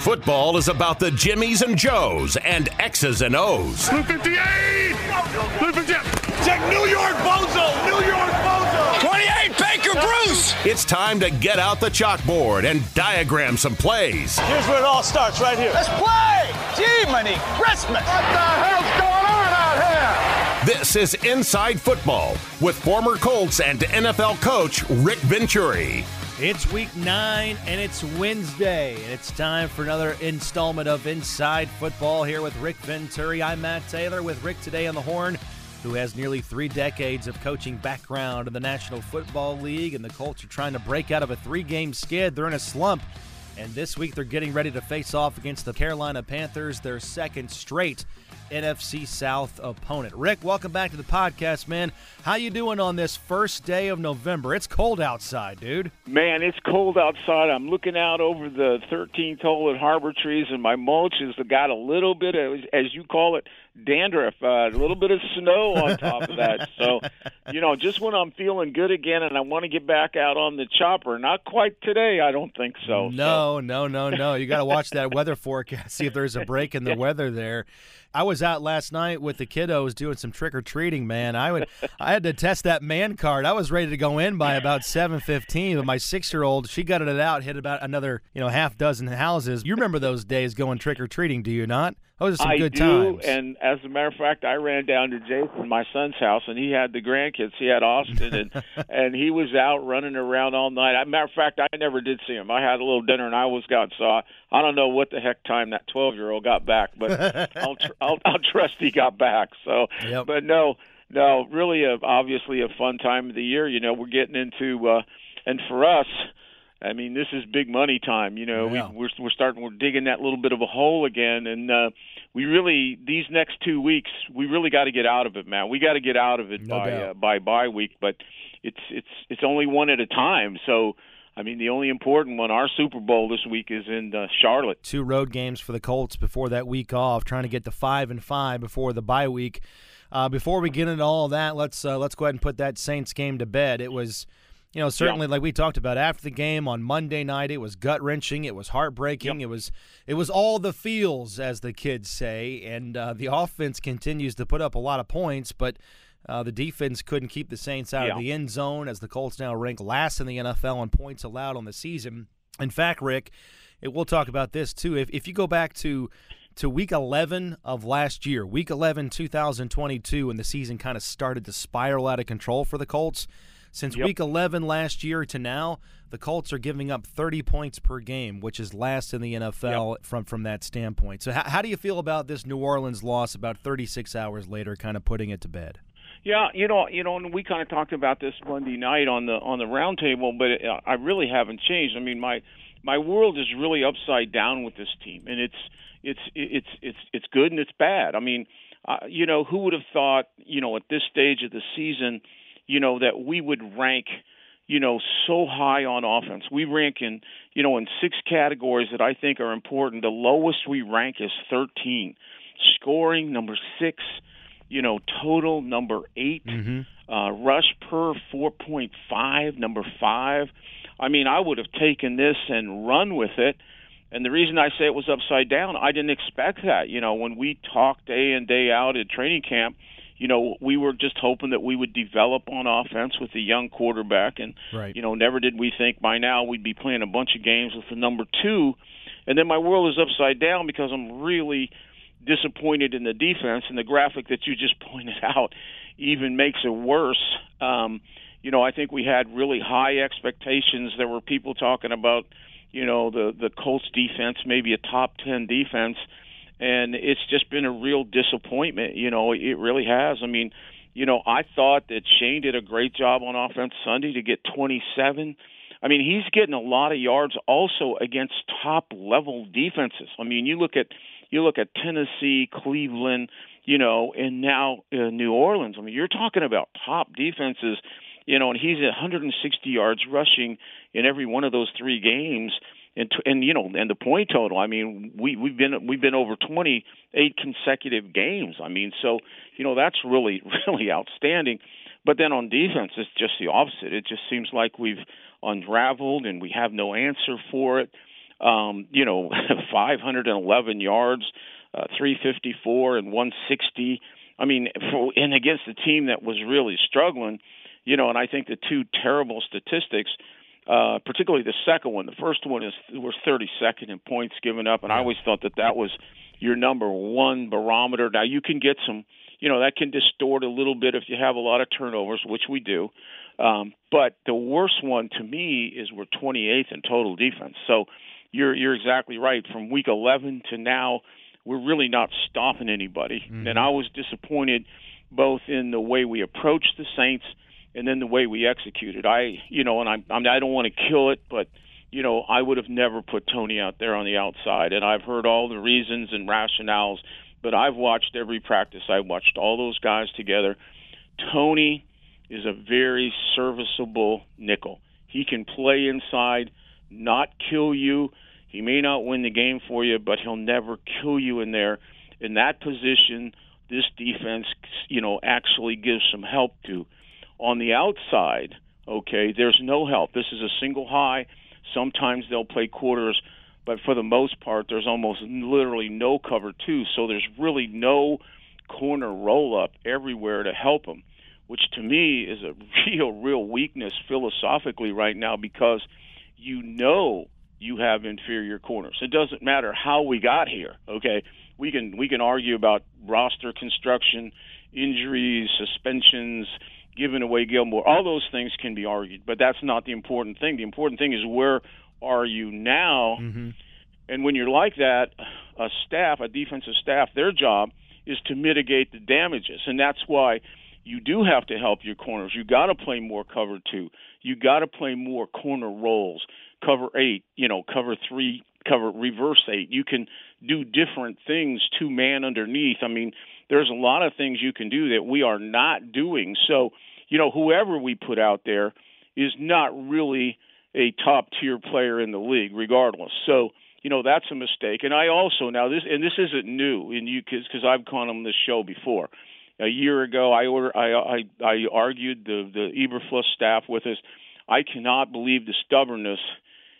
Football is about the Jimmies and Joes and X's and O's. Blue 58! Blue 58! Check New York Bozo! New York Bozo! 28 Baker Bruce! It's time to get out the chalkboard and diagram some plays. Here's where it all starts, right here. Let's play! Jiminy Christmas! What the hell's going on out here? This is Inside Football with former Colts and NFL coach Rick Venturi. It's week nine and it's Wednesday, and it's time for another installment of Inside Football here with Rick Venturi. I'm Matt Taylor with Rick today on the horn, who has nearly three decades of coaching background in the National Football League, and the Colts are trying to break out of a three game skid. They're in a slump, and this week they're getting ready to face off against the Carolina Panthers, their second straight NFC South opponent. Rick, welcome back to the podcast, man. How you doing on this first day of November? It's cold outside, dude. Man, it's cold outside. I'm looking out over the 13th hole at Harbor Trees, and my mulch has got a little bit of, as you call it, dandruff, uh, a little bit of snow on top of that. So, you know, just when I'm feeling good again and I want to get back out on the chopper, not quite today, I don't think so. No, so. no, no, no. You got to watch that weather forecast, see if there's a break in the weather there. I was out last night with the kiddos doing some trick or treating. Man, I would, I had to test that man card. I was ready to go in by about seven fifteen, but my six year old she gutted it out, hit about another you know half dozen houses. You remember those days going trick or treating? Do you not? Those are some I good do, times. and as a matter of fact, I ran down to Jason, my son's house, and he had the grandkids. He had Austin, and and he was out running around all night. As a matter of fact, I never did see him. I had a little dinner, and I was gone, so I, I don't know what the heck time that twelve year old got back, but I'll, tr- I'll I'll trust he got back. So, yep. but no, no, really, a, obviously a fun time of the year. You know, we're getting into, uh, and for us. I mean, this is big money time. You know, yeah. we, we're we're starting. We're digging that little bit of a hole again, and uh, we really these next two weeks we really got to get out of it, man. We got to get out of it no by doubt. uh, by bye week, but it's it's it's only one at a time. So. I mean, the only important one, our Super Bowl this week is in uh, Charlotte. Two road games for the Colts before that week off, trying to get to five and five before the bye week. Uh, before we get into all that, let's uh, let's go ahead and put that Saints game to bed. It was, you know, certainly yeah. like we talked about after the game on Monday night. It was gut wrenching. It was heartbreaking. Yep. It was it was all the feels, as the kids say. And uh, the offense continues to put up a lot of points, but. Uh, the defense couldn't keep the Saints out yeah. of the end zone as the Colts now rank last in the NFL on points allowed on the season. In fact, Rick, it, we'll talk about this too. If, if you go back to to week 11 of last year, week 11, 2022, when the season kind of started to spiral out of control for the Colts, since yep. week 11 last year to now, the Colts are giving up 30 points per game, which is last in the NFL yep. from from that standpoint. So, how, how do you feel about this New Orleans loss about 36 hours later, kind of putting it to bed? Yeah, you know, you know, and we kind of talked about this Monday night on the on the roundtable, but it, I really haven't changed. I mean, my my world is really upside down with this team, and it's it's it's it's it's good and it's bad. I mean, uh, you know, who would have thought, you know, at this stage of the season, you know, that we would rank, you know, so high on offense. We rank in, you know, in six categories that I think are important. The lowest we rank is 13. Scoring number 6 you know, total number 8 mm-hmm. uh, rush per 4.5, number five. I mean, I would have taken this and run with it. And the reason I say it was upside down, I didn't expect that. You know, when we talked day in, day out at training camp, you know, we were just hoping that we would develop on offense with a young quarterback. And, right. you know, never did we think by now we'd be playing a bunch of games with the number two. And then my world is upside down because I'm really disappointed in the defense, and the graphic that you just pointed out even makes it worse. Um, you know, I think we had really high expectations. There were people talking about, you know, the the Colts defense, maybe a top ten defense, and it's just been a real disappointment. You know, it really has. I mean, you know, I thought that Shane did a great job on offense Sunday to get 27. I mean, he's getting a lot of yards also against top level defenses. I mean, you look at you look at Tennessee, Cleveland, you know, and now uh, New Orleans. I mean, you're talking about top defenses, you know, and he's at 160 yards rushing in every one of those three games. And, and you know, and the point total. I mean, we we've been we've been over 28 consecutive games. I mean, so you know that's really really outstanding. But then on defense, it's just the opposite. It just seems like we've unraveled, and we have no answer for it. Um, you know, 511 yards, uh, 354, and 160. I mean, for, and against a team that was really struggling, you know, and I think the two terrible statistics, uh, particularly the second one. The first one is was 32nd in points given up, and I always thought that that was your number one barometer. Now you can get some, you know, that can distort a little bit if you have a lot of turnovers, which we do. Um, but the worst one to me is we're 28th in total defense. So you're you're exactly right. From week 11 to now, we're really not stopping anybody. Mm-hmm. And I was disappointed both in the way we approached the Saints and then the way we executed. I, you know, and I'm, I'm I don't want to kill it, but you know, I would have never put Tony out there on the outside. And I've heard all the reasons and rationales, but I've watched every practice. I watched all those guys together. Tony is a very serviceable nickel. He can play inside, not kill you. He may not win the game for you, but he'll never kill you in there. In that position, this defense, you know, actually gives some help to. On the outside, okay, there's no help. This is a single high. Sometimes they'll play quarters, but for the most part, there's almost literally no cover two. So there's really no corner roll up everywhere to help them which to me is a real, real weakness philosophically right now because you know you have inferior corners. It doesn't matter how we got here. Okay, we can we can argue about roster construction, injuries, suspensions, giving away Gilmore. All those things can be argued, but that's not the important thing. The important thing is where are you now? Mm-hmm. And when you're like that, a staff, a defensive staff, their job is to mitigate the damages, and that's why you do have to help your corners. You got to play more cover two. You got to play more corner roles, cover eight, you know, cover three, cover reverse eight. You can do different things to man underneath. I mean, there's a lot of things you can do that we are not doing. So, you know, whoever we put out there is not really a top tier player in the league, regardless. So, you know, that's a mistake. And I also now this and this isn't new, in you because I've gone on this show before a year ago, I order, I, I, I argued the the Eberflus staff with us. I cannot believe the stubbornness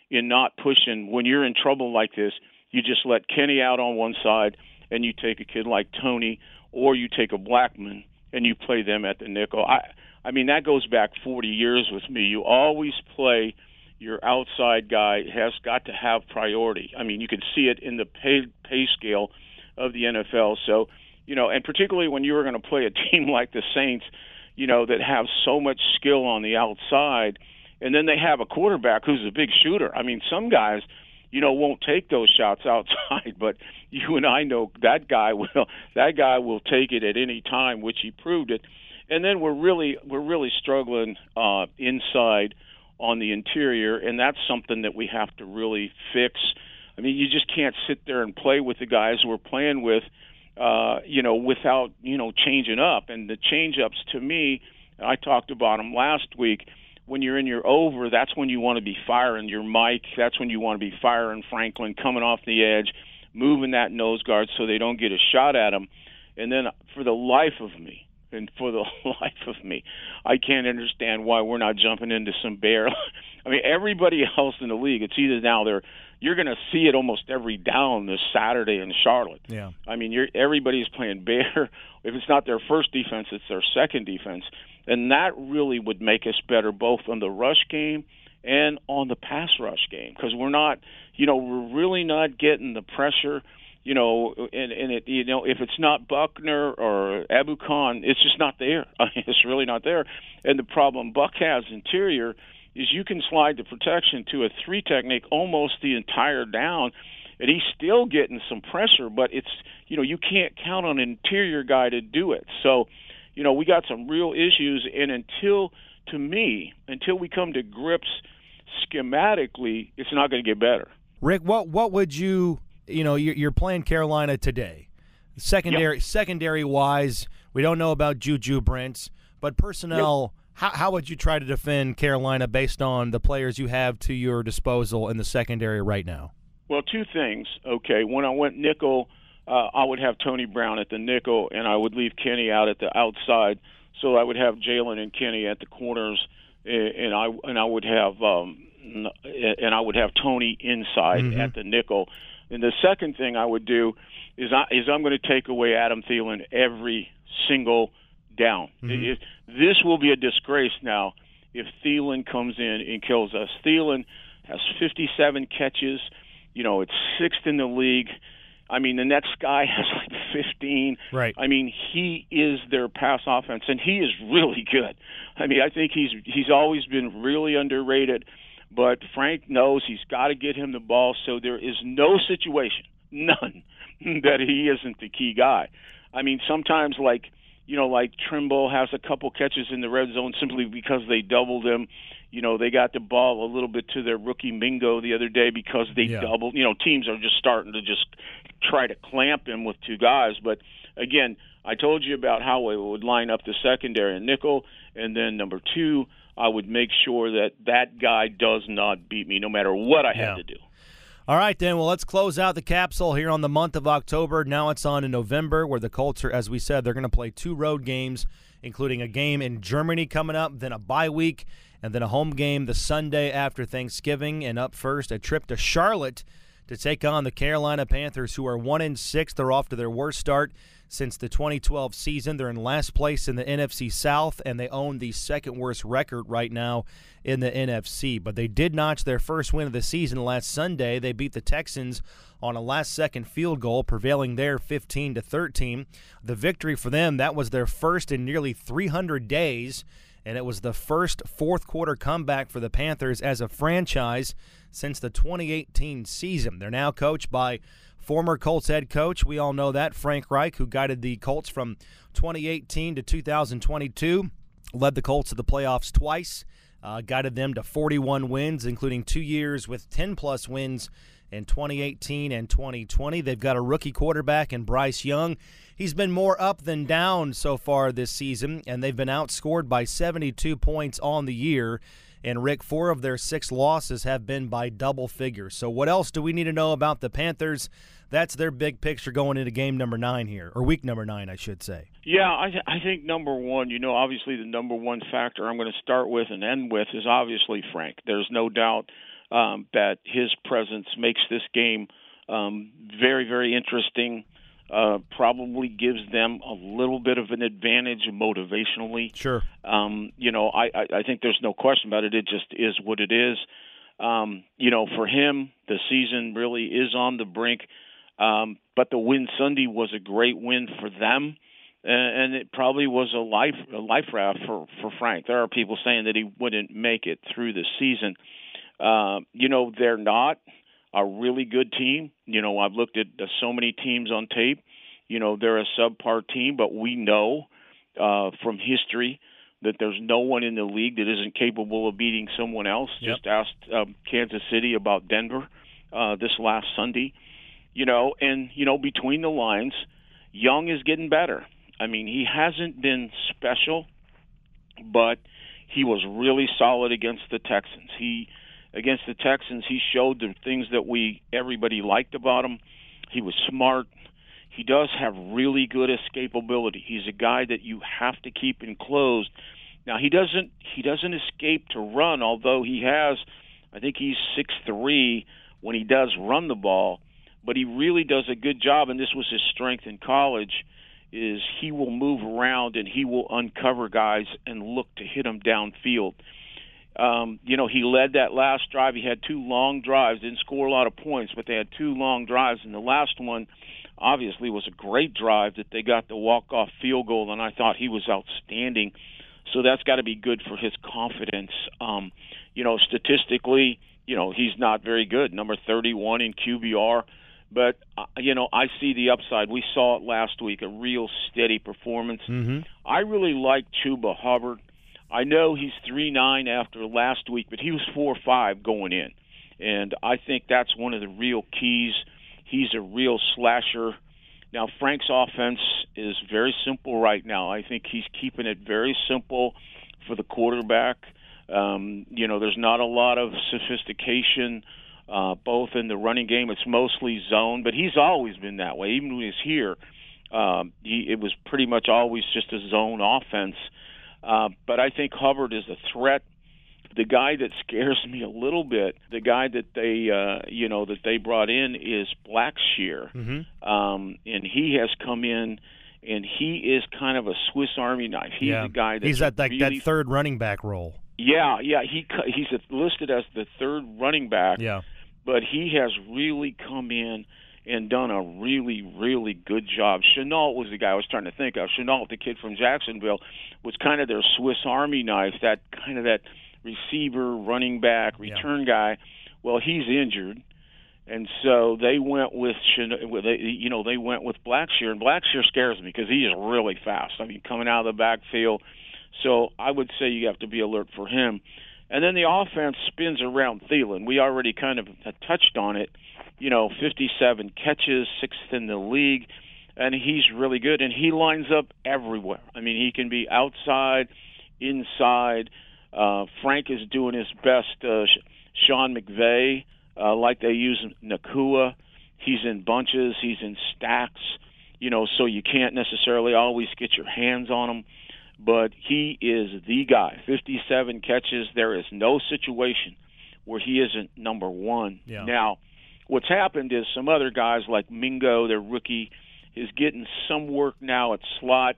in not pushing. When you're in trouble like this, you just let Kenny out on one side, and you take a kid like Tony, or you take a Blackmon and you play them at the nickel. I, I mean that goes back 40 years with me. You always play your outside guy has got to have priority. I mean, you can see it in the pay pay scale of the NFL. So you know, and particularly when you were going to play a team like the Saints, you know, that have so much skill on the outside, and then they have a quarterback who's a big shooter. I mean, some guys, you know, won't take those shots outside, but you and I know that guy will. That guy will take it at any time, which he proved it. And then we're really we're really struggling uh, inside on the interior, and that's something that we have to really fix. I mean, you just can't sit there and play with the guys we're playing with uh, you know, without you know changing up. And the change ups to me, I talked about them last week. When you're in your over, that's when you want to be firing your Mike. That's when you want to be firing Franklin, coming off the edge, moving that nose guard so they don't get a shot at him. And then for the life of me, and for the life of me, I can't understand why we're not jumping into some bear. I mean, everybody else in the league, it's either now they're you're going to see it almost every down this Saturday in Charlotte. Yeah. I mean, you're everybody's playing bear. If it's not their first defense, it's their second defense, and that really would make us better both on the rush game and on the pass rush game because we're not, you know, we're really not getting the pressure. You know, and, and it, you know, if it's not Buckner or Ebukam, it's just not there. I mean, it's really not there. And the problem Buck has interior is you can slide the protection to a three technique almost the entire down and he's still getting some pressure but it's you know you can't count on an interior guy to do it. So you know we got some real issues and until to me until we come to grips schematically it's not going to get better. Rick what what would you you know you're, you're playing carolina today. Secondary yep. secondary wise we don't know about juju brents but personnel yep how, how would you try to defend Carolina based on the players you have to your disposal in the secondary right now? Well, two things. Okay, when I went nickel, uh, I would have Tony Brown at the nickel, and I would leave Kenny out at the outside. So I would have Jalen and Kenny at the corners, and I and I would have um, and I would have Tony inside mm-hmm. at the nickel. And the second thing I would do is I is I'm going to take away Adam Thielen every single down. Mm-hmm. It, this will be a disgrace now if Thielen comes in and kills us. Thielen has 57 catches. You know, it's sixth in the league. I mean, the next guy has like 15. Right. I mean, he is their pass offense, and he is really good. I mean, I think he's he's always been really underrated, but Frank knows he's got to get him the ball. So there is no situation, none, that he isn't the key guy. I mean, sometimes like you know, like Tremble has a couple catches in the red zone simply because they doubled him. You know, they got the ball a little bit to their rookie Mingo the other day because they yeah. doubled. You know, teams are just starting to just try to clamp him with two guys. But again, I told you about how I would line up the secondary and nickel, and then number two, I would make sure that that guy does not beat me no matter what I yeah. had to do. All right, then. Well, let's close out the capsule here on the month of October. Now it's on in November, where the Colts are, as we said, they're going to play two road games, including a game in Germany coming up, then a bye week, and then a home game the Sunday after Thanksgiving. And up first, a trip to Charlotte to take on the Carolina Panthers, who are one in six. They're off to their worst start since the 2012 season. They're in last place in the NFC South, and they own the second worst record right now in the NFC. But they did notch their first win of the season last Sunday. They beat the Texans on a last second field goal, prevailing there 15 to 13. The victory for them, that was their first in nearly 300 days, and it was the first fourth quarter comeback for the Panthers as a franchise since the 2018 season. They're now coached by Former Colts head coach, we all know that, Frank Reich, who guided the Colts from 2018 to 2022, led the Colts to the playoffs twice, uh, guided them to 41 wins, including two years with 10 plus wins in 2018 and 2020. They've got a rookie quarterback in Bryce Young. He's been more up than down so far this season, and they've been outscored by 72 points on the year. And Rick, four of their six losses have been by double figures. So, what else do we need to know about the Panthers? That's their big picture going into game number nine here, or week number nine, I should say. Yeah, I, th- I think number one, you know, obviously the number one factor I'm going to start with and end with is obviously Frank. There's no doubt um, that his presence makes this game um, very, very interesting uh, probably gives them a little bit of an advantage motivationally. Sure. Um, you know, I, I, I think there's no question about it. It just is what it is. Um, you know, for him, the season really is on the brink. Um, but the win Sunday was a great win for them, and it probably was a life a life raft for for Frank. There are people saying that he wouldn't make it through the season. Uh, you know, they're not a really good team. You know, I've looked at uh, so many teams on tape. You know, they're a subpar team, but we know uh, from history that there's no one in the league that isn't capable of beating someone else. Yep. Just asked um, Kansas City about Denver uh, this last Sunday. You know, and you know between the lines, Young is getting better. I mean, he hasn't been special, but he was really solid against the Texans. He against the Texans, he showed the things that we everybody liked about him. He was smart. He does have really good escapability. He's a guy that you have to keep enclosed. Now he doesn't he doesn't escape to run, although he has I think he's six three when he does run the ball, but he really does a good job and this was his strength in college is he will move around and he will uncover guys and look to hit them downfield. Um, you know, he led that last drive. He had two long drives, didn't score a lot of points, but they had two long drives, and the last one obviously was a great drive that they got the walk-off field goal, and I thought he was outstanding. So that's got to be good for his confidence. Um, you know, statistically, you know, he's not very good, number 31 in QBR. But uh, you know, I see the upside. We saw it last week, a real steady performance. Mm-hmm. I really like Chuba Hubbard. I know he's three nine after last week, but he was four five going in, and I think that's one of the real keys. He's a real slasher. Now Frank's offense is very simple right now. I think he's keeping it very simple for the quarterback. Um, you know, there's not a lot of sophistication, uh, both in the running game. It's mostly zone, but he's always been that way. Even when he's here, um, he, it was pretty much always just a zone offense. Uh, but I think Hubbard is a threat. the guy that scares me a little bit, the guy that they uh, you know that they brought in is Blackshear, Mm-hmm. um, and he has come in. And he is kind of a Swiss Army knife. He's yeah. the guy that's He's at like really that third running back role. yeah, yeah, he he's listed as the third running back, Yeah. but he has really come in and done a really, really good job. Shenault was the guy I was trying to think of. Shenault, the kid from Jacksonville, was kind of their Swiss Army knife, that kind of that receiver, running back, Yeah. return guy. Well, he's injured. And so they went with, Chen- with they- you know, they went with Blackshear, and Blackshear scares me because he is really fast. I mean, coming out of the backfield, so I would say you have to be alert for him. And then the offense spins around Thielen. We already kind of touched on it. You know, 57 catches, sixth in the league, and he's really good. And he lines up everywhere. I mean, he can be outside, inside. Uh, Frank is doing his best. Uh, Sean McVay, uh, like they use Nacua, he's in bunches, he's in stacks. You know, so you can't necessarily always get your hands on him but he is the guy. 57 catches. There is no situation where he isn't number one. Yeah. Now, what's happened is some other guys like Mingo, their rookie, is getting some work now at slot.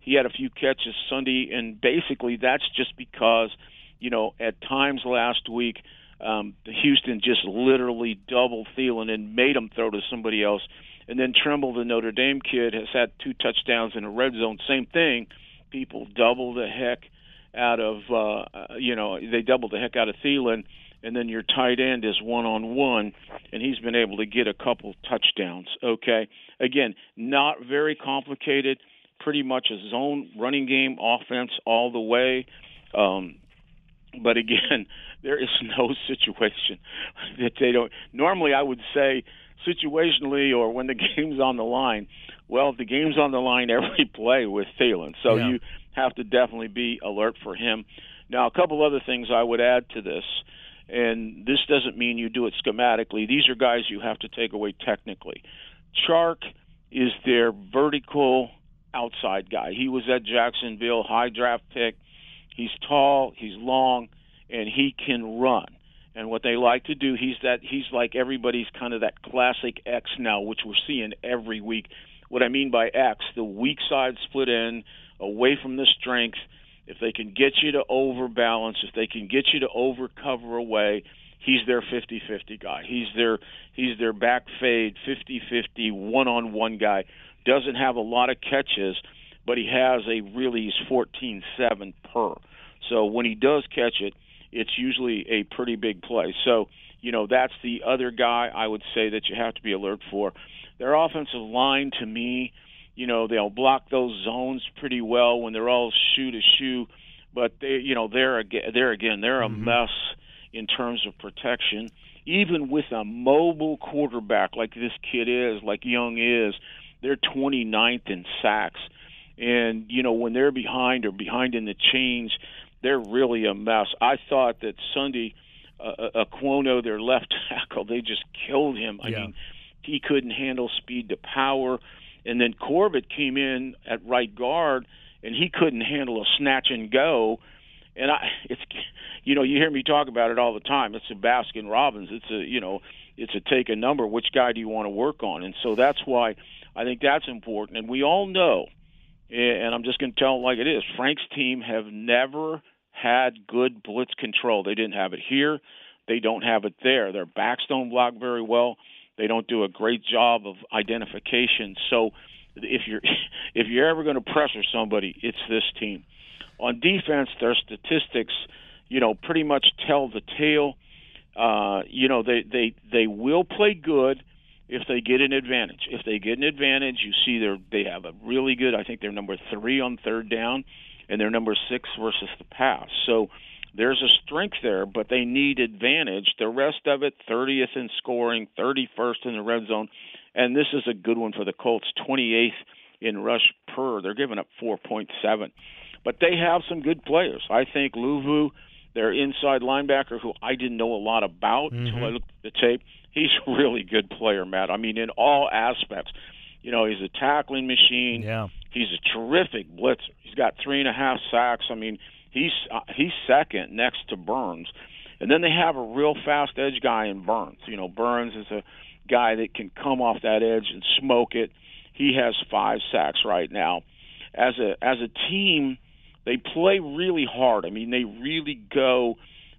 He had a few catches Sunday, and basically that's just because, you know, at times last week, um, Houston just literally doubled Thielen and made him throw to somebody else. And then Tremble, the Notre Dame kid, has had two touchdowns in a red zone. Same thing people double the heck out of uh you know they double the heck out of Thielen and then your tight end is one on one and he's been able to get a couple touchdowns okay? Again not very complicated pretty much a zone running game offense all the way um but again there is no situation that they don't normally I would say situationally or when the game's on the line well, the game's on the line every play with Thielen, so Yeah. you have to definitely be alert for him. Now, a couple other things I would add to this, and this doesn't mean you do it schematically. These are guys you have to take away technically. Chark is their vertical outside guy. He was at Jacksonville, high draft pick. He's tall, he's long, and he can run. And what they like to do, he's that he's like everybody's kind of that classic X now, which we're seeing every week. What I mean by X, the weak side split in away from the strength. If they can get you to overbalance, if they can get you to overcover away, he's their 50-50 guy. He's their he's their back fade 50-50 one-on-one guy. Doesn't have a lot of catches, but he has a really he's 14-7 per. So when he does catch it, it's usually a pretty big play. So, you know, that's the other guy I would say that you have to be alert for. Their offensive line, to me, you know, they'll block those zones pretty well when they're all shoe to shoe, but they, you know, they're again, they're again, they're a mm-hmm. mess in terms of protection. Even with a mobile quarterback like this kid is, like Young is, they're 29th in sacks. And, you know, when they're behind or behind in the chains, they're really a mess. I thought that Sunday, uh, Ekwonu, their left tackle, they just killed him. I Yeah. mean, he couldn't handle speed to power. And then Corbett came in at right guard, and he couldn't handle a snatch and go. And I, it's, you know, you hear me talk about it all the time. It's a Baskin Robbins. It's a, you know, it's a take a number. Which guy do you want to work on? And so that's why I think that's important. And we all know, and I'm just going to tell it like it is. Frank's team have never had good blitz control. They didn't have it here. They don't have it there. Their backs don't block very well. They don't do a great job of identification. So if you're if you're ever going to pressure somebody, it's this team. On defense, their statistics, you know, pretty much tell the tale. Uh, you know, they they they will play good if they get an advantage. If they get an advantage, you see they they have a really good. I think they're number three on third down, and they're number six versus the pass. So there's a strength there, but they need advantage. The rest of it, 30th in scoring, 31st in the red zone, and this is a good one for the Colts, 28th in rush per. They're giving up 4.7, but they have some good players. I think Luvu, their inside linebacker, who I didn't know a lot about until I mm-hmm. looked at the tape, he's a really good player, Matt. I mean, in all aspects. You know, he's a tackling machine. Yeah. He's a terrific blitzer. He's got three and a half sacks. I mean, He's uh, he's second next to Burns, and then they have a real fast edge guy in Burns. You know, Burns is a guy that can come off that edge and smoke it. He has five sacks right now. As a as a team, they play really hard. I mean, they really go.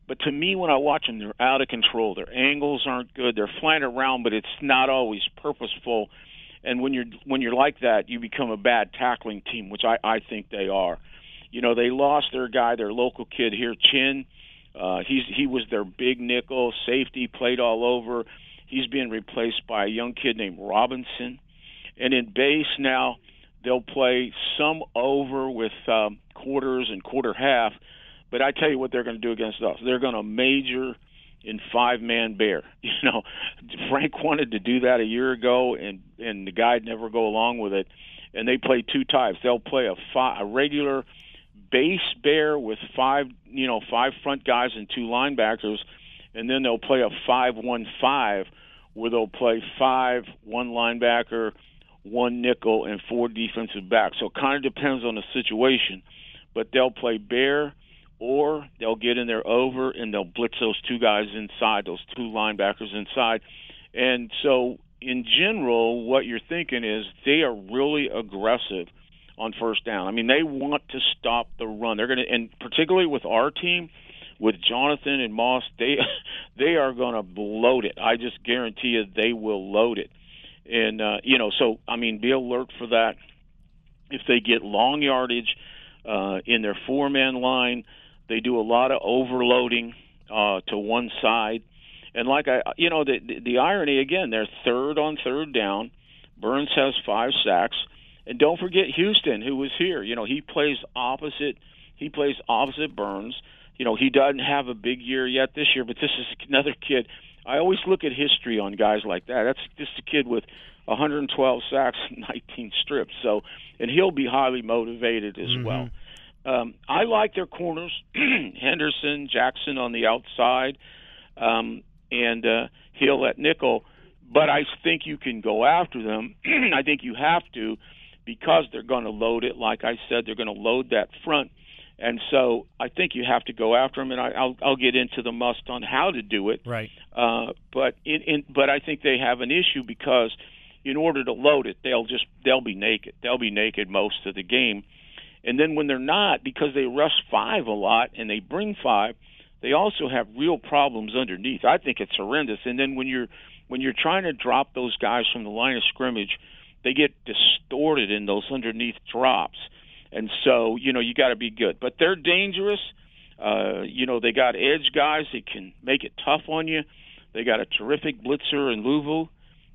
But to me, when I watch them, they're out of control. Their angles aren't good. They're flying around, but it's not always purposeful. And when you're when you're like that, you become a bad tackling team, which I, I think they are. You know, they lost their guy, their local kid here, Chinn. Uh, he's he was their big nickel safety, played all over. He's being replaced by a young kid named Robinson. And in base now, they'll play some over with um, quarters and quarter half. But I tell you what they're going to do against us. They're going to major in five man bear. You know, Frank wanted to do that a year ago, and and the guy'd never go along with it. And they play two types. They'll play a five, a regular base bear with five, you know, five front guys and two linebackers, and then they'll play a five-one-five where they'll play five, one linebacker, one nickel, and four defensive backs. So it kind of depends on the situation, but they'll play bear or they'll get in there over and they'll blitz those two guys inside, those two linebackers inside. And so, in general, what you're thinking is they are really aggressive on first down. I mean, they want to stop the run. They're going to, and particularly with our team, with Jonathan and Moss, they they are going to load it. I just guarantee you, they will load it. And uh, you know, so I mean, be alert for that. If they get long yardage uh, in their four-man line, they do a lot of overloading uh, to one side. And like I, you know, the, the the irony again, they're third on third down. Burns has five sacks, and don't forget Houston, who was here. You know, he plays opposite. He plays opposite Burns. You know, he doesn't have a big year yet this year, but this is another kid. I always look at history on guys like that. That's just a kid with 112 sacks, 19 strips. So, and he'll be highly motivated as mm-hmm. well. Um, I like their corners, Henderson, Jackson on the outside, um, and uh, Hill at nickel. But I think you can go after them. I think you have to because they're going to load it. Like I said, they're going to load that front. And so I think you have to go after them, and I, I'll, I'll get into the must on how to do it. Right. Uh, but in, in, but I think they have an issue because in order to load it, they'll just they'll be naked. They'll be naked most of the game, and then when they're not, because they rush five a lot and they bring five, they also have real problems underneath. I think it's horrendous. And then when you're when you're trying to drop those guys from the line of scrimmage, they get distorted in those underneath drops. And so, you know, you got to be good. But they're dangerous. Uh, you know, they got edge guys that can make it tough on you. They got a terrific blitzer in Luvu,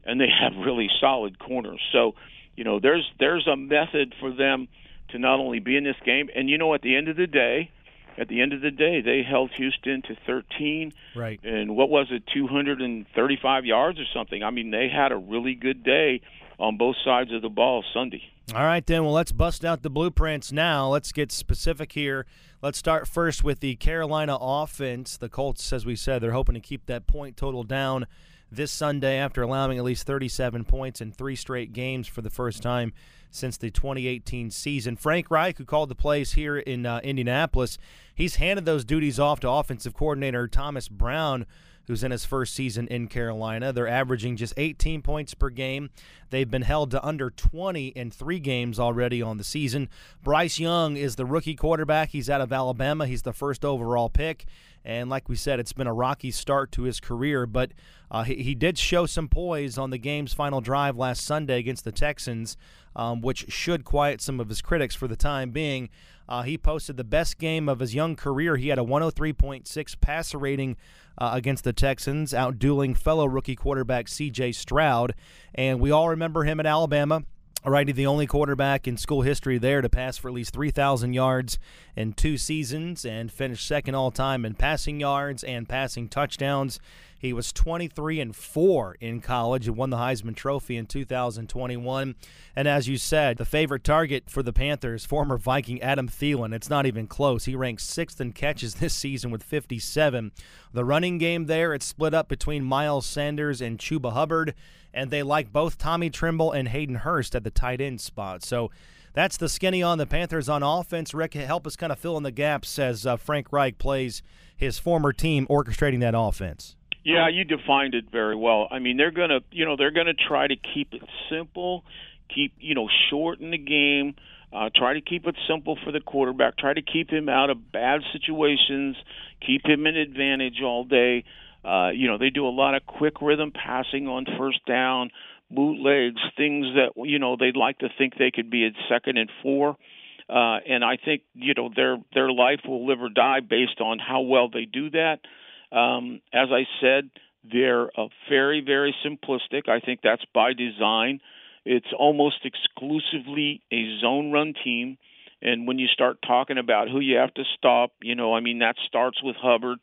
and they have really solid corners. So, you know, there's there's a method for them to not only be in this game, and you know, at the end of the day, at the end of the day, they held Houston to 13. Right. And what was it, 235 yards or something? I mean, they had a really good day on both sides of the ball Sunday. All right, then. Well, let's bust out the blueprints now. Let's get specific here. Let's start first with the Carolina offense. The Colts, as we said, they're hoping to keep that point total down this Sunday after allowing at least 37 points in three straight games for the first time since the 2018 season. Frank Reich, who called the plays here in uh, Indianapolis, he's handed those duties off to offensive coordinator Thomas Brown who's in his first season in Carolina. They're averaging just 18 points per game. They've been held to under 20 in three games already on the season. Bryce Young is the rookie quarterback. He's out of Alabama. He's the first overall pick. And like we said, it's been a rocky start to his career, but uh, he, he, did show some poise on the game's final drive last Sunday against the Texans, um, which should quiet some of his critics for the time being. Uh, he posted the best game of his young career. He had a 103.6 passer rating uh, against the Texans, outdueling fellow rookie quarterback C.J. Stroud. And we all remember him at Alabama. Alrighty, the only quarterback in school history there to pass for at least 3,000 yards in two seasons and finish second all time in passing yards and passing touchdowns. He was 23 and 4 in college and won the Heisman Trophy in 2021. And as you said, the favorite target for the Panthers, former Viking Adam Thielen. It's not even close. He ranks sixth in catches this season with 57. The running game there, it's split up between Miles Sanders and Chuba Hubbard, and they like both Tommy Tremble and Hayden Hurst at the tight end spot. So that's the skinny on the Panthers on offense. Rick, help us kind of fill in the gaps as uh, Frank Reich plays his former team orchestrating that offense. Yeah, you defined it very well. I mean, they're gonna, you know, they're gonna try to keep it simple, keep, you know, shorten the game, uh, try to keep it simple for the quarterback, try to keep him out of bad situations, keep him in advantage all day. Uh, you know, they do a lot of quick rhythm passing on first down, bootlegs, things that you know they'd like to think they could be at second and four. Uh, and I think you know their their life will live or die based on how well they do that. Um, as I said, they're uh, very very simplistic. I think that's by design. It's almost exclusively a zone run team. And when you start talking about who you have to stop, you know, I mean, that starts with Hubbard.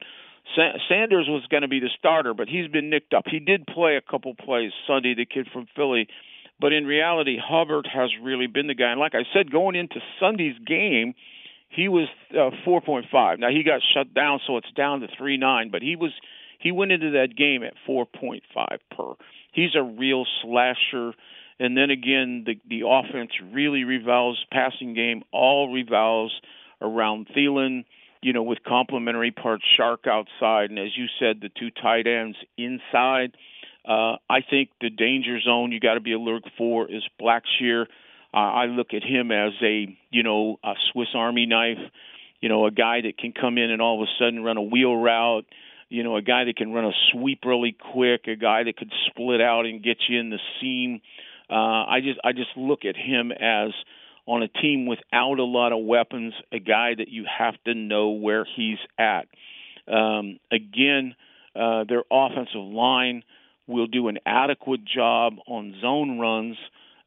Sa- Sanders was going to be the starter, but he's been nicked up. He did play a couple plays Sunday, the kid from Philly, but in reality, Hubbard has really been the guy. And like I said, going into Sunday's game, he was uh, 4.5. Now he got shut down, so it's down to 3.9. But he was he went into that game at 4.5 per. He's a real slasher. And then again, the the offense really revolves passing game all revolves around Thielen you know, with complementary parts, Chark outside, and as you said, the two tight ends inside. Uh, I think the danger zone you got to be alert for is Blackshear. Uh, I look at him as a, you know, a Swiss Army knife. You know, a guy that can come in and all of a sudden run a wheel route. You know, a guy that can run a sweep really quick. A guy that could split out and get you in the seam. Uh, I just, I just look at him as on a team without a lot of weapons, a guy that you have to know where he's at. Um, again, uh, their offensive line will do an adequate job on zone runs.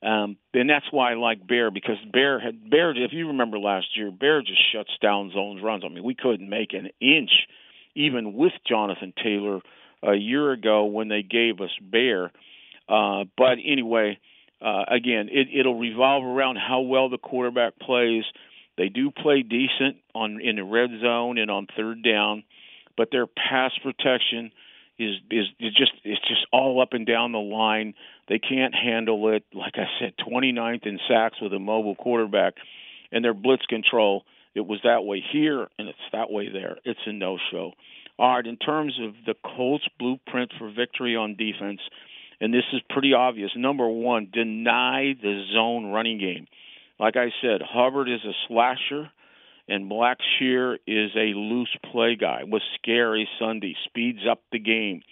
Um, and that's why I like Bear because Bear had Bear. If you remember last year, Bear just shuts down zones runs. I mean, we couldn't make an inch, even with Jonathan Taylor a year ago when they gave us Bear. Uh, but anyway, uh, again, it, it'll revolve around how well the quarterback plays. They do play decent on in the red zone and on third down, but their pass protection is is, is just it's just all up and down the line. They can't handle it. Like I said, 29th in sacks with a mobile quarterback, and their blitz control. It was that way here, and it's that way there. It's a no-show. All right, in terms of the Colts' blueprint for victory on defense, and this is pretty obvious. Number one, deny the zone running game. Like I said, Hubbard is a slasher, and Blackshear is a loose play guy. Was scary Sunday, speeds up the game.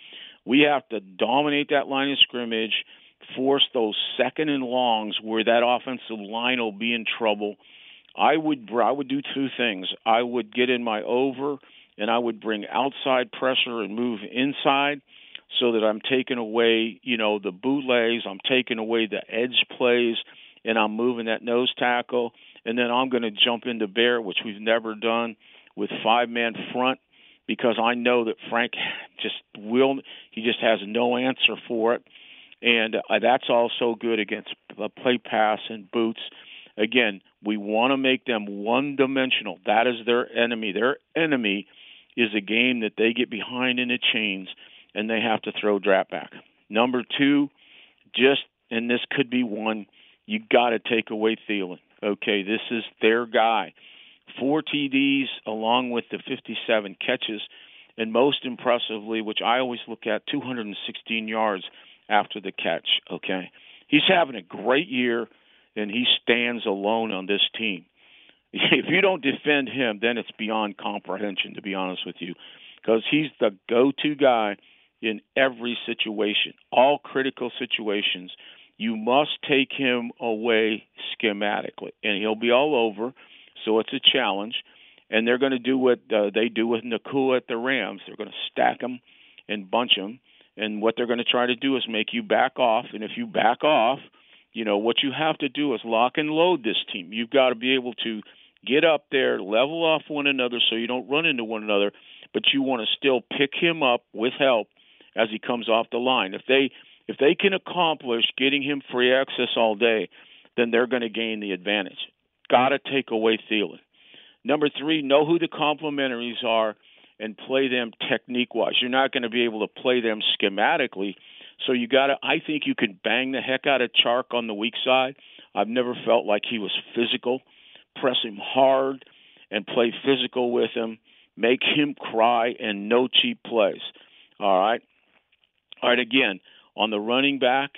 We have to dominate that line of scrimmage, force those second and longs where that offensive line will be in trouble. I would I would do two things. I would get in my over, and I would bring outside pressure and move inside so that I'm taking away, you know, the bootlegs, I'm taking away the edge plays, and I'm moving that nose tackle, and then I'm going to jump into bear, which we've never done with five man front because I know that Frank just will he just has no answer for it, and uh, that's also good against a play pass and boots. Again, we want to make them one dimensional. That is their enemy. Their enemy is a game that they get behind in the chains and they have to throw drop back. Number two, just and this could be one, you got to take away Thielen. Okay, this is their guy. Four TDs along with the 57 catches, and most impressively, which I always look at, 216 yards after the catch. Okay, he's having a great year, and he stands alone on this team. If you don't defend him, then it's beyond comprehension, to be honest with you, because he's the go-to guy in every situation, all critical situations. You must take him away schematically, and he'll be all over. So it's a challenge, and they're going to do what uh, they do with Nacua at the Rams. They're going to stack him and bunch him, and what they're going to try to do is make you back off. And if you back off, you know what you have to do is lock and load this team. You've got to be able to get up there, level off one another, so you don't run into one another. But you want to still pick him up with help as he comes off the line. If they if they can accomplish getting him free access all day, then they're going to gain the advantage. Got to take away Thielen. Number three, know who the complementaries are and play them technique wise. You're not going to be able to play them schematically. So you got to. I think you can bang the heck out of Chark on the weak side. I've never felt like he was physical. Press him hard and play physical with him. Make him cry and no cheap plays. All right. All right. Again, on the running back,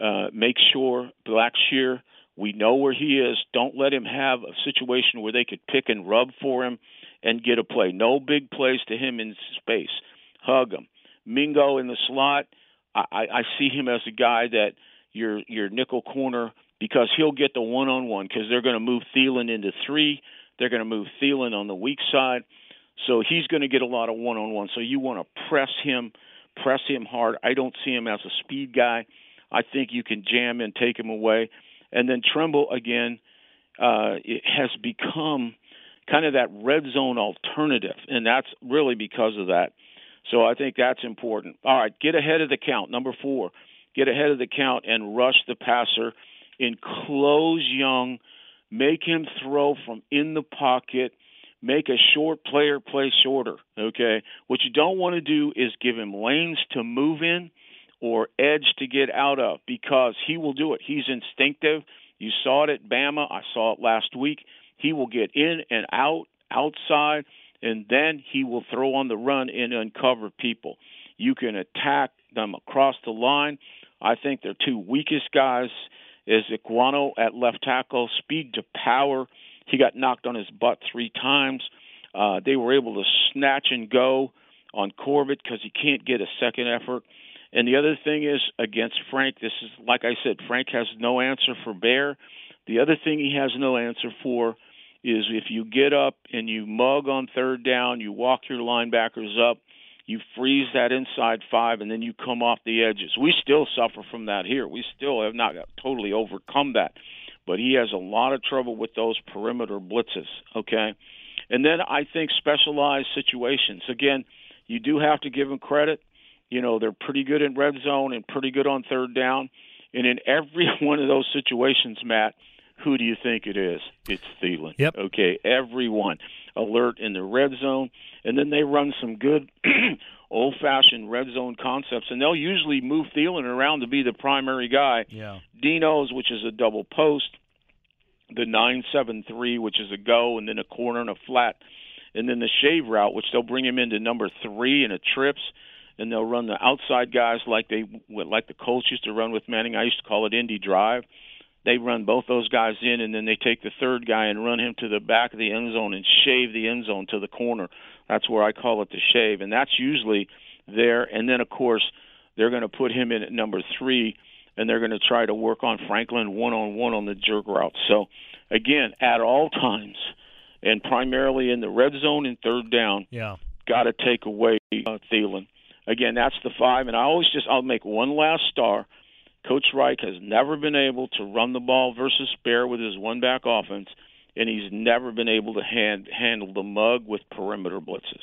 uh, make sure Blackshear, we know where he is. Don't let him have a situation where they could pick and rub for him and get a play. No big plays to him in space. Hug him. Mingo in the slot. I, I see him as a guy that your your nickel corner because he'll get the one on one because they're going to move Thielen into three. They're going to move Thielen on the weak side. So he's going to get a lot of one on one. So you want to press him, press him hard. I don't see him as a speed guy. I think you can jam and take him away. And then Tremble again, uh, it has become kind of that red zone alternative, and that's really because of that. So I think that's important. All right, get ahead of the count. Number four, get ahead of the count and rush the passer. Enclose Young, make him throw from in the pocket make a short player play shorter. Okay, what you don't want to do is give him lanes to move in or edge to get out of because he will do it. He's instinctive. You saw it at Bama. I saw it last week. He will get in and out, outside, and then he will throw on the run and uncover people. You can attack them across the line. I think their two weakest guys is Ekwonu at left tackle, speed to power he got knocked on his butt three times. Uh, they were able to snatch and go on Corbett because he can't get a second effort. And the other thing is against Frank, this is like I said, Frank has no answer for Bear. The other thing he has no answer for is if you get up and you mug on third down, you walk your linebackers up, you freeze that inside five, and then you come off the edges. We still suffer from that here. We still have not totally overcome that but he has a lot of trouble with those perimeter blitzes. Okay, and then I think specialized situations. Again, you do have to give them credit. You know they're pretty good in red zone and pretty good on third down. And in every one of those situations, Matt, who do you think it is? It's Thielen. Yep. Okay, everyone alert in the red zone, and then they run some good old-fashioned red zone concepts, and they'll usually move Thielen around to be the primary guy. Yeah. Dino's, which is a double post, the nine seven three, which is a go, and then a corner and a flat, and then the shave route, which they'll bring him into number three and a trips, and they'll run the outside guys like they like the Colts used to run with Manning. I used to call it Indy Drive. They run both those guys in, and then they take the third guy and run him to the back of the end zone and shave the end zone to the corner. That's where I call it the shave, and that's usually there. And then of course they're going to put him in at number three and they're going to try to work on Franklin one on one on the jerk route. So, again, at all times, and primarily in the red zone and third down, yeah, got to take away uh, Thielen. Again, that's the five, and I always just I'll make one last star. Coach Reich has never been able to run the ball versus spare with his one back offense, and he's never been able to hand, handle the mug with perimeter blitzes.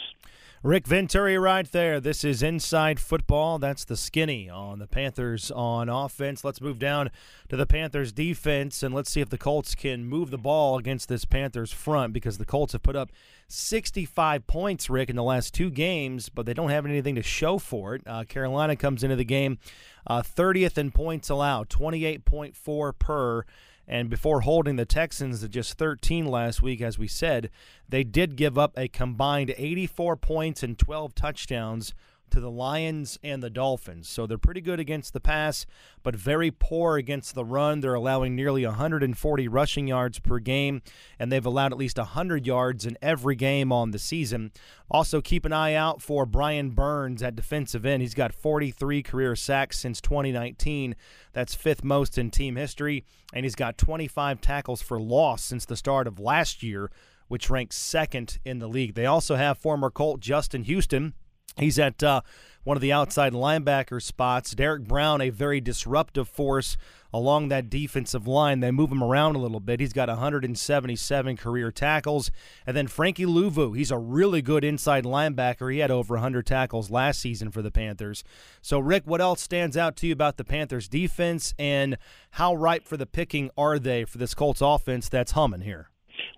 Rick Venturi right there. This is Inside Football. That's the skinny on the Panthers on offense. Let's move down to the Panthers defense and let's see if the Colts can move the ball against this Panthers front because the Colts have put up 65 points, Rick, in the last two games, but they don't have anything to show for it. Uh, Carolina comes into the game uh, 30th in points allowed, 28.4 per. And before holding the Texans to just 13 last week, as we said, they did give up a combined 84 points and 12 touchdowns to the Lions and the Dolphins. So they're pretty good against the pass, but very poor against the run. They're allowing nearly 140 rushing yards per game, and they've allowed at least 100 yards in every game on the season. Also, keep an eye out for Brian Burns at defensive end. He's got 43 career sacks since 2019. That's fifth most in team history, and he's got 25 tackles for loss since the start of last year, which ranks second in the league. They also have former Colt Justin Houston He's at uh, one of the outside linebacker spots. Derrick Brown, a very disruptive force along that defensive line. They move him around a little bit. He's got 177 career tackles. And then Frankie Luvu, he's a really good inside linebacker. He had over 100 tackles last season for the Panthers. So, Rick, what else stands out to you about the Panthers' defense and how ripe for the picking are they for this Colts offense that's humming here?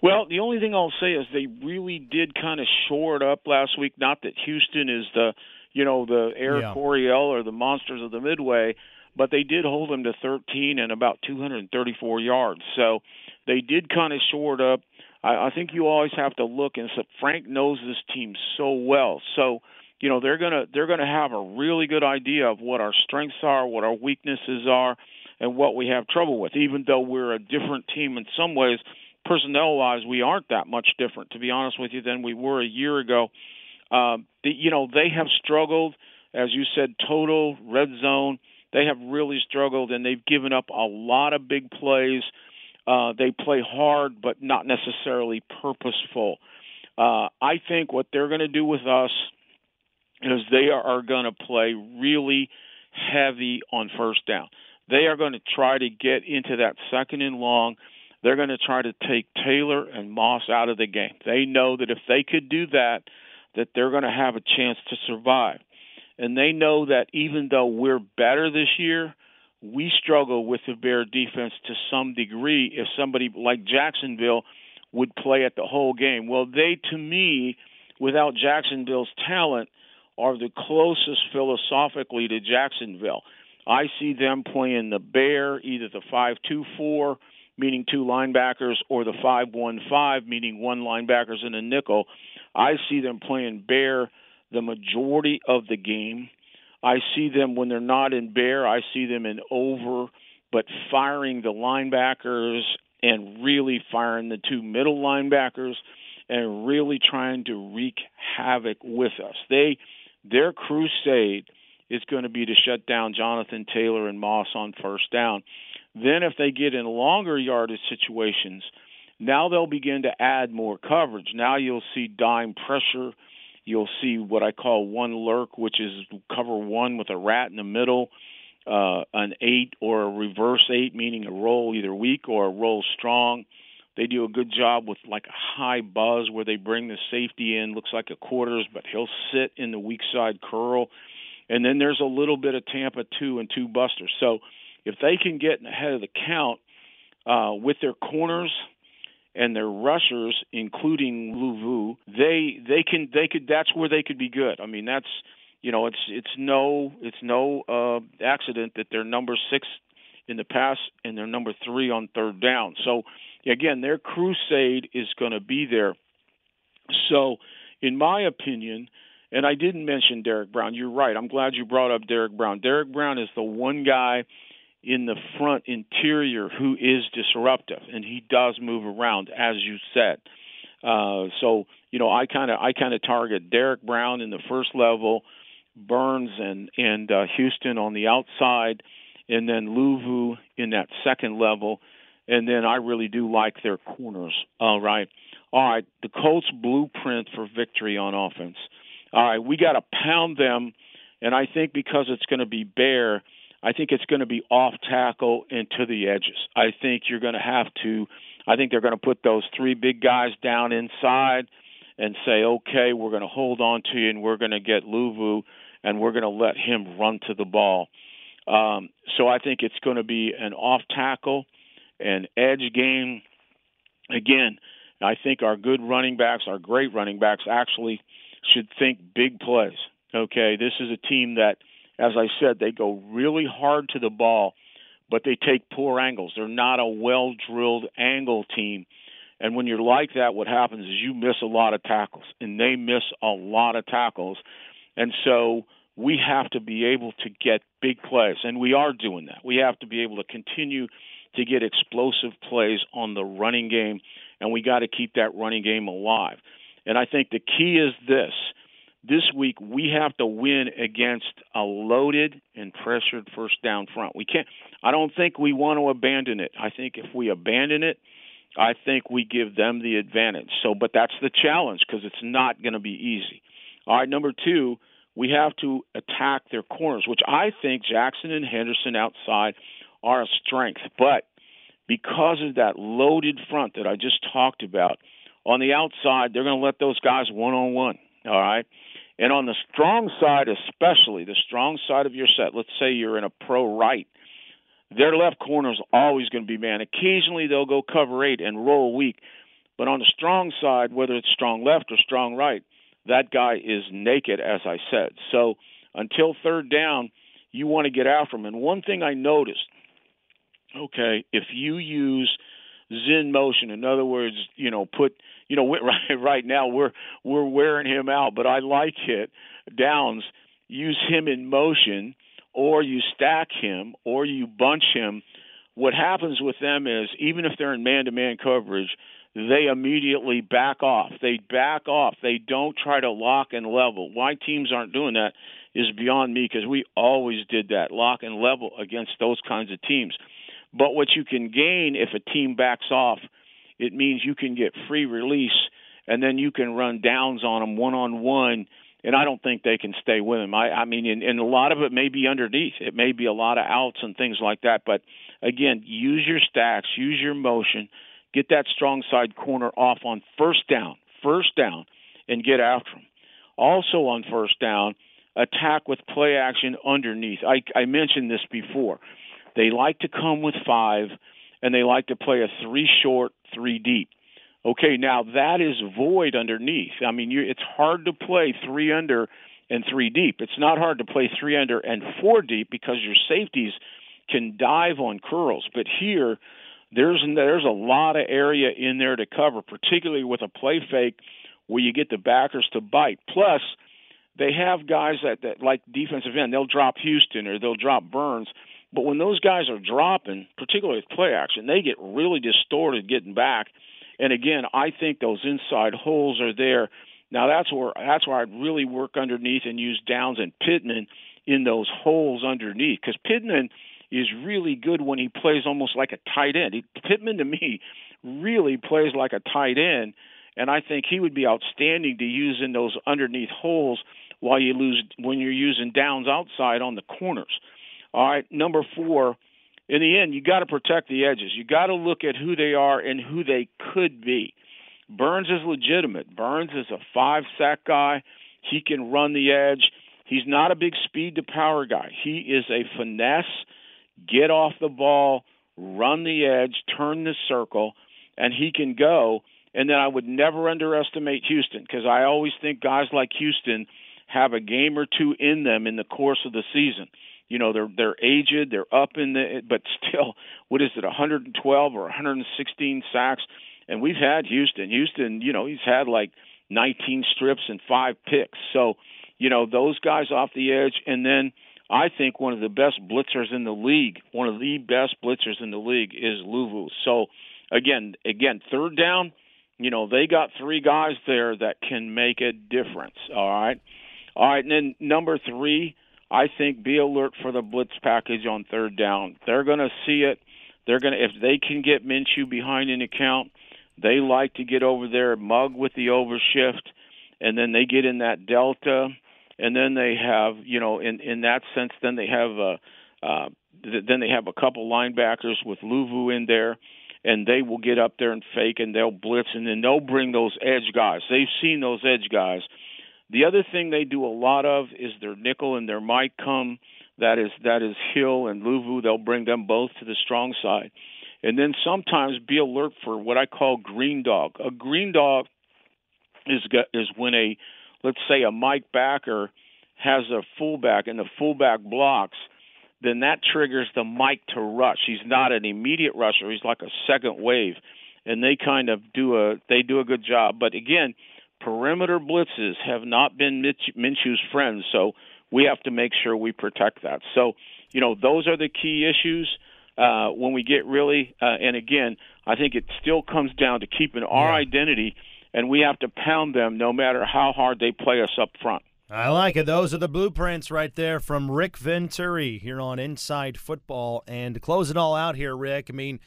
Well, the only thing I'll say is they really did kind of shore it up last week. Not that Houston is the, you know, the Air yeah. Coryell or the monsters of the Midway, but they did hold them to 13 and about 234 yards. So they did kind of short up. I, I think you always have to look and say Frank knows this team so well. So you know they're gonna they're gonna have a really good idea of what our strengths are, what our weaknesses are, and what we have trouble with. Even though we're a different team in some ways, personnel wise, we aren't that much different, to be honest with you, than we were a year ago. Uh, the, you know they have struggled, as you said, total red zone. They have really struggled, and they've given up a lot of big plays. Uh, they play hard, but not necessarily purposeful. Uh, I think what they're going to do with us is they are going to play really heavy on first down. They are going to try to get into that second and long. They're going to try to take Taylor and Moss out of the game. They know that if they could do that, that they're going to have a chance to survive. And they know that even though we're better this year, we struggle with the Bear defense to some degree if somebody like Jacksonville would play at the whole game. Well, they, to me, without Jacksonville's talent, are the closest philosophically to Jacksonville. I see them playing the bear, either the five-two-four, meaning two linebackers, or the five-one-five, meaning one linebackers and a nickel. I see them playing bear the majority of the game. I see them when they're not in bear. I see them in over, but firing the linebackers and really firing the two middle linebackers and really trying to wreak havoc with us. They their crusade is going to be to shut down Jonathan Taylor and Moss on first down. Then, if they get in longer yardage situations, now they'll begin to add more coverage. Now you'll see dime pressure. You'll see what I call one lurk, which is cover one with a rat in the middle, uh, an eight or a reverse eight, meaning a roll either weak or a roll strong. They do a good job with like a high buzz where they bring the safety in, looks like a quarters, but he'll sit in the weak side curl. And then there's a little bit of Tampa two and two busters. So if they can get ahead of the count uh, with their corners and their rushers, including Luvu, they they can they could that's where they could be good. I mean that's you know it's it's no it's no uh, accident that they're number six in the pass and they're number three on third down. So again, their crusade is going to be there. So, in my opinion, and I didn't mention Derrick Brown. You're right. I'm glad you brought up Derrick Brown. Derrick Brown is the one guy in the front interior who is disruptive, and he does move around, as you said. Uh, so you know, I kind of I kind of target Derrick Brown in the first level, Burns and and uh, Houston on the outside, and then Luvu in that second level, and then I really do like their corners. All right, all right. The Colts' blueprint for victory on offense. All right, we got to pound them, and I think because it's going to be bear, I think it's going to be off tackle and to the edges. I think you're going to have to. I think they're going to put those three big guys down inside and say, okay, we're going to hold on to you, and we're going to get Luvu, and we're going to let him run to the ball. Um, so I think it's going to be an off tackle and edge game. Again, I think our good running backs, our great running backs, actually should think big plays. Okay, this is a team that, as I said, they go really hard to the ball, but they take poor angles. They're not a well drilled angle team. And when you're like that, what happens is you miss a lot of tackles, and they miss a lot of tackles. And so we have to be able to get big plays, and we are doing that. We have to be able to continue to get explosive plays on the running game, and we got to keep that running game alive. And I think the key is this this week we have to win against a loaded and pressured first down front. We can't I don't think we want to abandon it. I think if we abandon it, I think we give them the advantage. So but that's the challenge because it's not going to be easy. All right, number 2, we have to attack their corners, which I think Jackson and Henderson outside are a strength. But because of that loaded front that I just talked about, on the outside, they're going to let those guys one on one. All right. And on the strong side, especially the strong side of your set, let's say you're in a pro right, their left corner is always going to be man. Occasionally they'll go cover eight and roll weak. But on the strong side, whether it's strong left or strong right, that guy is naked, as I said. So until third down, you want to get after him. And one thing I noticed, okay, if you use Zen motion, in other words, you know, put, you know, right right now we're we're wearing him out, but I like it. Downs use him in motion, or you stack him, or you bunch him. What happens with them is even if they're in man-to-man coverage, they immediately back off. They back off. They don't try to lock and level. Why teams aren't doing that is beyond me because we always did that lock and level against those kinds of teams. But what you can gain if a team backs off, it means you can get free release and then you can run downs on them one on one. And I don't think they can stay with him. I, I mean, and, and a lot of it may be underneath. It may be a lot of outs and things like that. But again, use your stacks, use your motion, get that strong side corner off on first down, first down, and get after him. Also on first down, attack with play action underneath. I, I mentioned this before. They like to come with five, and they like to play a three short, three deep. Okay, now that is void underneath. I mean, you, it's hard to play three under and three deep. It's not hard to play three under and four deep because your safeties can dive on curls. But here, there's there's a lot of area in there to cover, particularly with a play fake where you get the backers to bite. Plus, they have guys that, that like defensive end. They'll drop Houston or they'll drop Burns. But when those guys are dropping, particularly with play action, they get really distorted getting back. And again, I think those inside holes are there. Now that's where that's where I'd really work underneath and use Downs and Pittman in those holes underneath because Pittman is really good when he plays almost like a tight end. He, Pittman to me really plays like a tight end, and I think he would be outstanding to use in those underneath holes while you lose when you're using downs outside on the corners. All right, number four. In the end, you got to protect the edges. You got to look at who they are and who they could be. Burns is legitimate. Burns is a five sack guy. He can run the edge. He's not a big speed to power guy. He is a finesse, get off the ball, run the edge, turn the circle, and he can go. And then I would never underestimate Houston because I always think guys like Houston have a game or two in them in the course of the season. You know, they're they're aged, they're up in the, but still, what is it, 112 or 116 sacks? And we've had Houston. Houston, you know, he's had like 19 strips and five picks. So, you know, those guys off the edge, and then I think one of the best blitzers in the league, one of the best blitzers in the league is Luvu. So, again, again, third down, you know, they got three guys there that can make a difference. All right. All right, and then number three, I think be alert for the blitz package on third down. They're going to see it. They're going to if they can get Minshew behind an account, they like to get over there, mug with the overshift, and then they get in that delta, and then they have you know in in that sense, then they have a uh, then they have a couple linebackers with Luvu in there, and they will get up there and fake, and they'll blitz, and then they'll bring those edge guys. They've seen those edge guys the other thing they do a lot of is their nickel and their Mike come. That is that is Hill and Luvu. They'll bring them both to the strong side, and then sometimes be alert for what I call green dog. A green dog is is when a let's say a Mike backer has a fullback and the fullback blocks, then that triggers the Mike to rush. He's not an immediate rusher. He's like a second wave, and they kind of do a they do a good job. But again perimeter blitzes have not been Minshew's friends, so we have to make sure we protect that. So, you know, those are the key issues uh, when we get really. Uh, and again, I think it still comes down to keeping our yeah. identity, and we have to pound them no matter how hard they play us up front. I like it. Those are the blueprints right there from Rick Venturi here on Inside Football. And to close it all out here, Rick, I mean,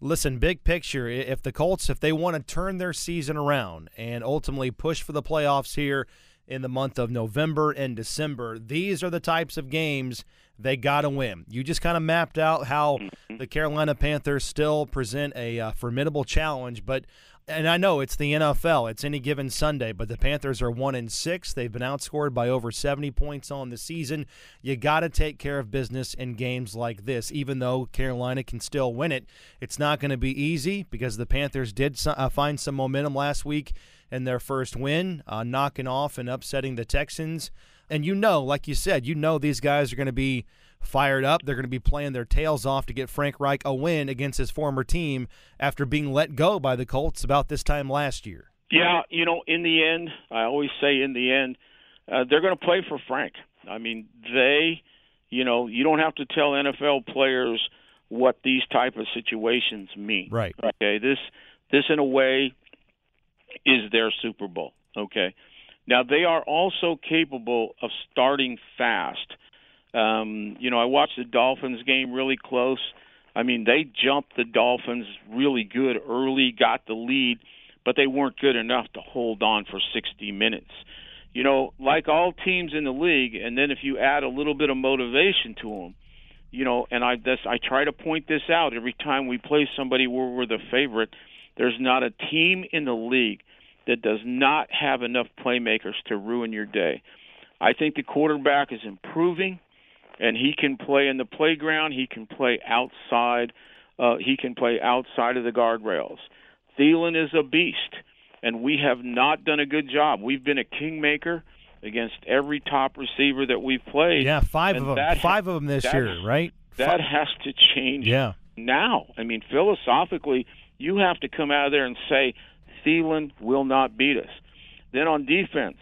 listen, big picture, if the Colts, if they want to turn their season around and ultimately push for the playoffs here in the month of November and December, these are the types of games they got to win. You just kind of mapped out how the Carolina Panthers still present a uh, formidable challenge, but and I know it's the NFL, it's any given Sunday, but the Panthers are 1 in 6. They've been outscored by over 70 points on the season. You got to take care of business in games like this even though Carolina can still win it. It's not going to be easy because the Panthers did uh, find some momentum last week in their first win, uh, knocking off and upsetting the Texans. And you know, like you said, you know these guys are going to be fired up. They're going to be playing their tails off to get Frank Reich a win against his former team after being let go by the Colts about this time last year. Yeah, you know, in the end, I always say in the end, uh, they're going to play for Frank. I mean, they, you know, you don't have to tell NFL players what these type of situations mean. Right. Okay. This, this in a way, is their Super Bowl. Okay. Now they are also capable of starting fast. Um, you know, I watched the Dolphins game really close. I mean, they jumped the Dolphins really good early, got the lead, but they weren't good enough to hold on for 60 minutes. You know, like all teams in the league, and then if you add a little bit of motivation to them, you know, and I this I try to point this out every time we play somebody where we're the favorite. There's not a team in the league that does not have enough playmakers to ruin your day. I think the quarterback is improving, and he can play in the playground. He can play outside. Uh, he can play outside of the guardrails. Thielen is a beast, and we have not done a good job. We've been a kingmaker against every top receiver that we've played. Yeah, five of them. Five of them this year, right? That has to change. Yeah. Now, I mean, philosophically, you have to come out of there and say Thielen will not beat us. Then on defense,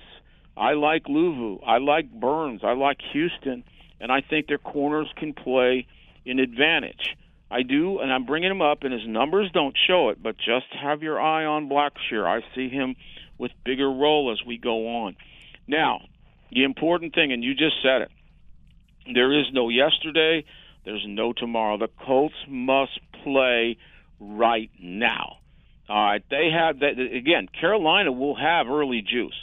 I like Luvu, I like Burns, I like Houston, and I think their corners can play in advantage. I do, and I'm bringing him up, and his numbers don't show it, but just have your eye on Blackshear. I see him with bigger role as we go on. Now, the important thing, and you just said it, there is no yesterday, there's no tomorrow. The Colts must play right now. All right, they have that again. Carolina will have early juice.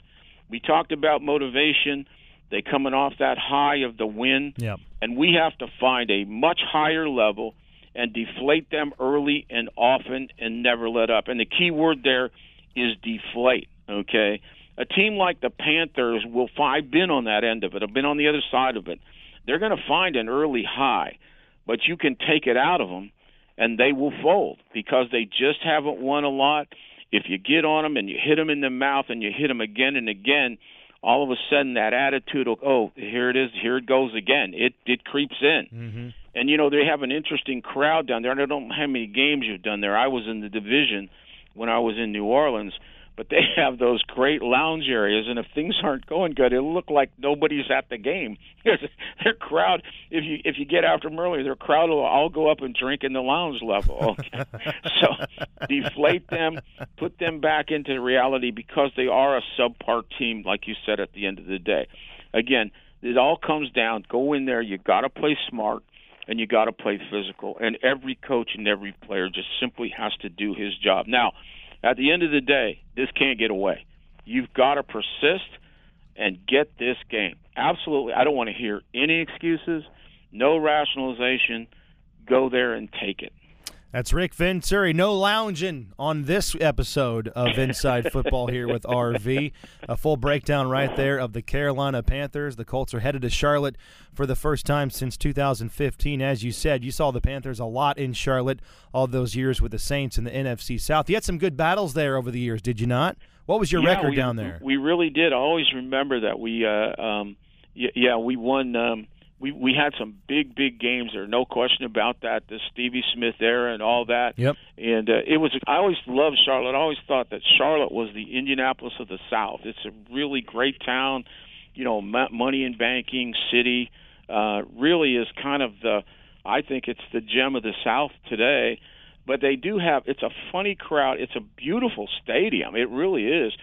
We talked about motivation. They coming off that high of the win, yep. and we have to find a much higher level and deflate them early and often and never let up. And the key word there is deflate. Okay, a team like the Panthers will. I've been on that end of it. I've been on the other side of it. They're going to find an early high, but you can take it out of them and they will fold because they just haven't won a lot. If you get on them and you hit them in the mouth and you hit them again and again, all of a sudden that attitude of oh here it is here it goes again. It it creeps in. Mm-hmm. and you know they have an interesting crowd down there. I don't know how many games you've done there. I was in the division when i was in new orleans but they have those great lounge areas and if things aren't going good it'll look like nobody's at the game. Their crowd if you if you get after them early their crowd will all go up and drink in the lounge level okay? So deflate them put them back into reality because they are a subpar team like you said at the end of the day. Again it all comes down go in there you got to play smart and you got to play physical and every coach and every player just simply has to do his job. Now at the end of the day, this can't get away. You've got to persist and get this game. Absolutely. I don't want to hear any excuses, no rationalization. Go there and take it. That's Rick Venturi. No lounging on this episode of Inside Football here with RV. A full breakdown right there of the Carolina Panthers. The Colts are headed to Charlotte for the first time since 2015. As you said, you saw the Panthers a lot in Charlotte all those years with the Saints in the NFC South. You had some good battles there over the years, did you not? What was your yeah, record we, down there? We really did. I always remember that we, uh, um, yeah, we won. Um, we we had some big big games there, no question about that. The Stevie Smith era and all that. Yep. And uh, it was. I always loved Charlotte. I always thought that Charlotte was the Indianapolis of the South. It's a really great town. You know, money and banking city. Uh, really is kind of the. I think it's the gem of the South today. But they do have. It's a funny crowd. It's a beautiful stadium. It really is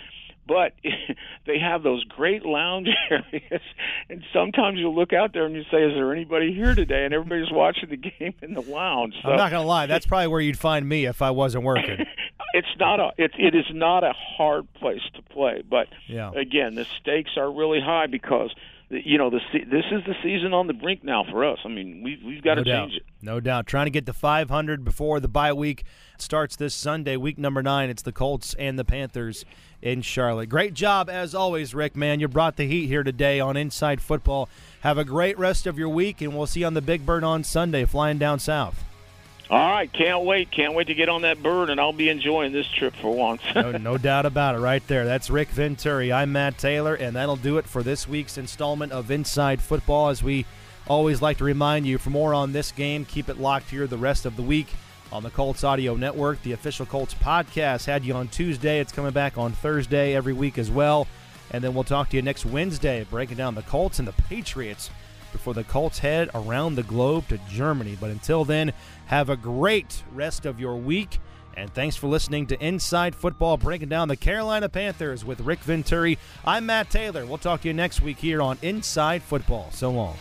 but they have those great lounge areas and sometimes you look out there and you say is there anybody here today and everybody's watching the game in the lounge so, i'm not going to lie that's probably where you'd find me if i wasn't working it's not a it, it is not a hard place to play but yeah. again the stakes are really high because you know, the this is the season on the brink now for us. I mean, we we've got no to doubt. change it. No doubt. Trying to get to 500 before the bye week starts this Sunday, week number nine. It's the Colts and the Panthers in Charlotte. Great job as always, Rick. Man, you brought the heat here today on Inside Football. Have a great rest of your week, and we'll see you on the Big Bird on Sunday, flying down south. All right, can't wait. Can't wait to get on that bird, and I'll be enjoying this trip for once. no, no doubt about it, right there. That's Rick Venturi. I'm Matt Taylor, and that'll do it for this week's installment of Inside Football as we Always like to remind you for more on this game, keep it locked here the rest of the week on the Colts Audio Network. The official Colts podcast had you on Tuesday. It's coming back on Thursday every week as well. And then we'll talk to you next Wednesday, breaking down the Colts and the Patriots before the Colts head around the globe to Germany. But until then, have a great rest of your week. And thanks for listening to Inside Football, breaking down the Carolina Panthers with Rick Venturi. I'm Matt Taylor. We'll talk to you next week here on Inside Football. So long.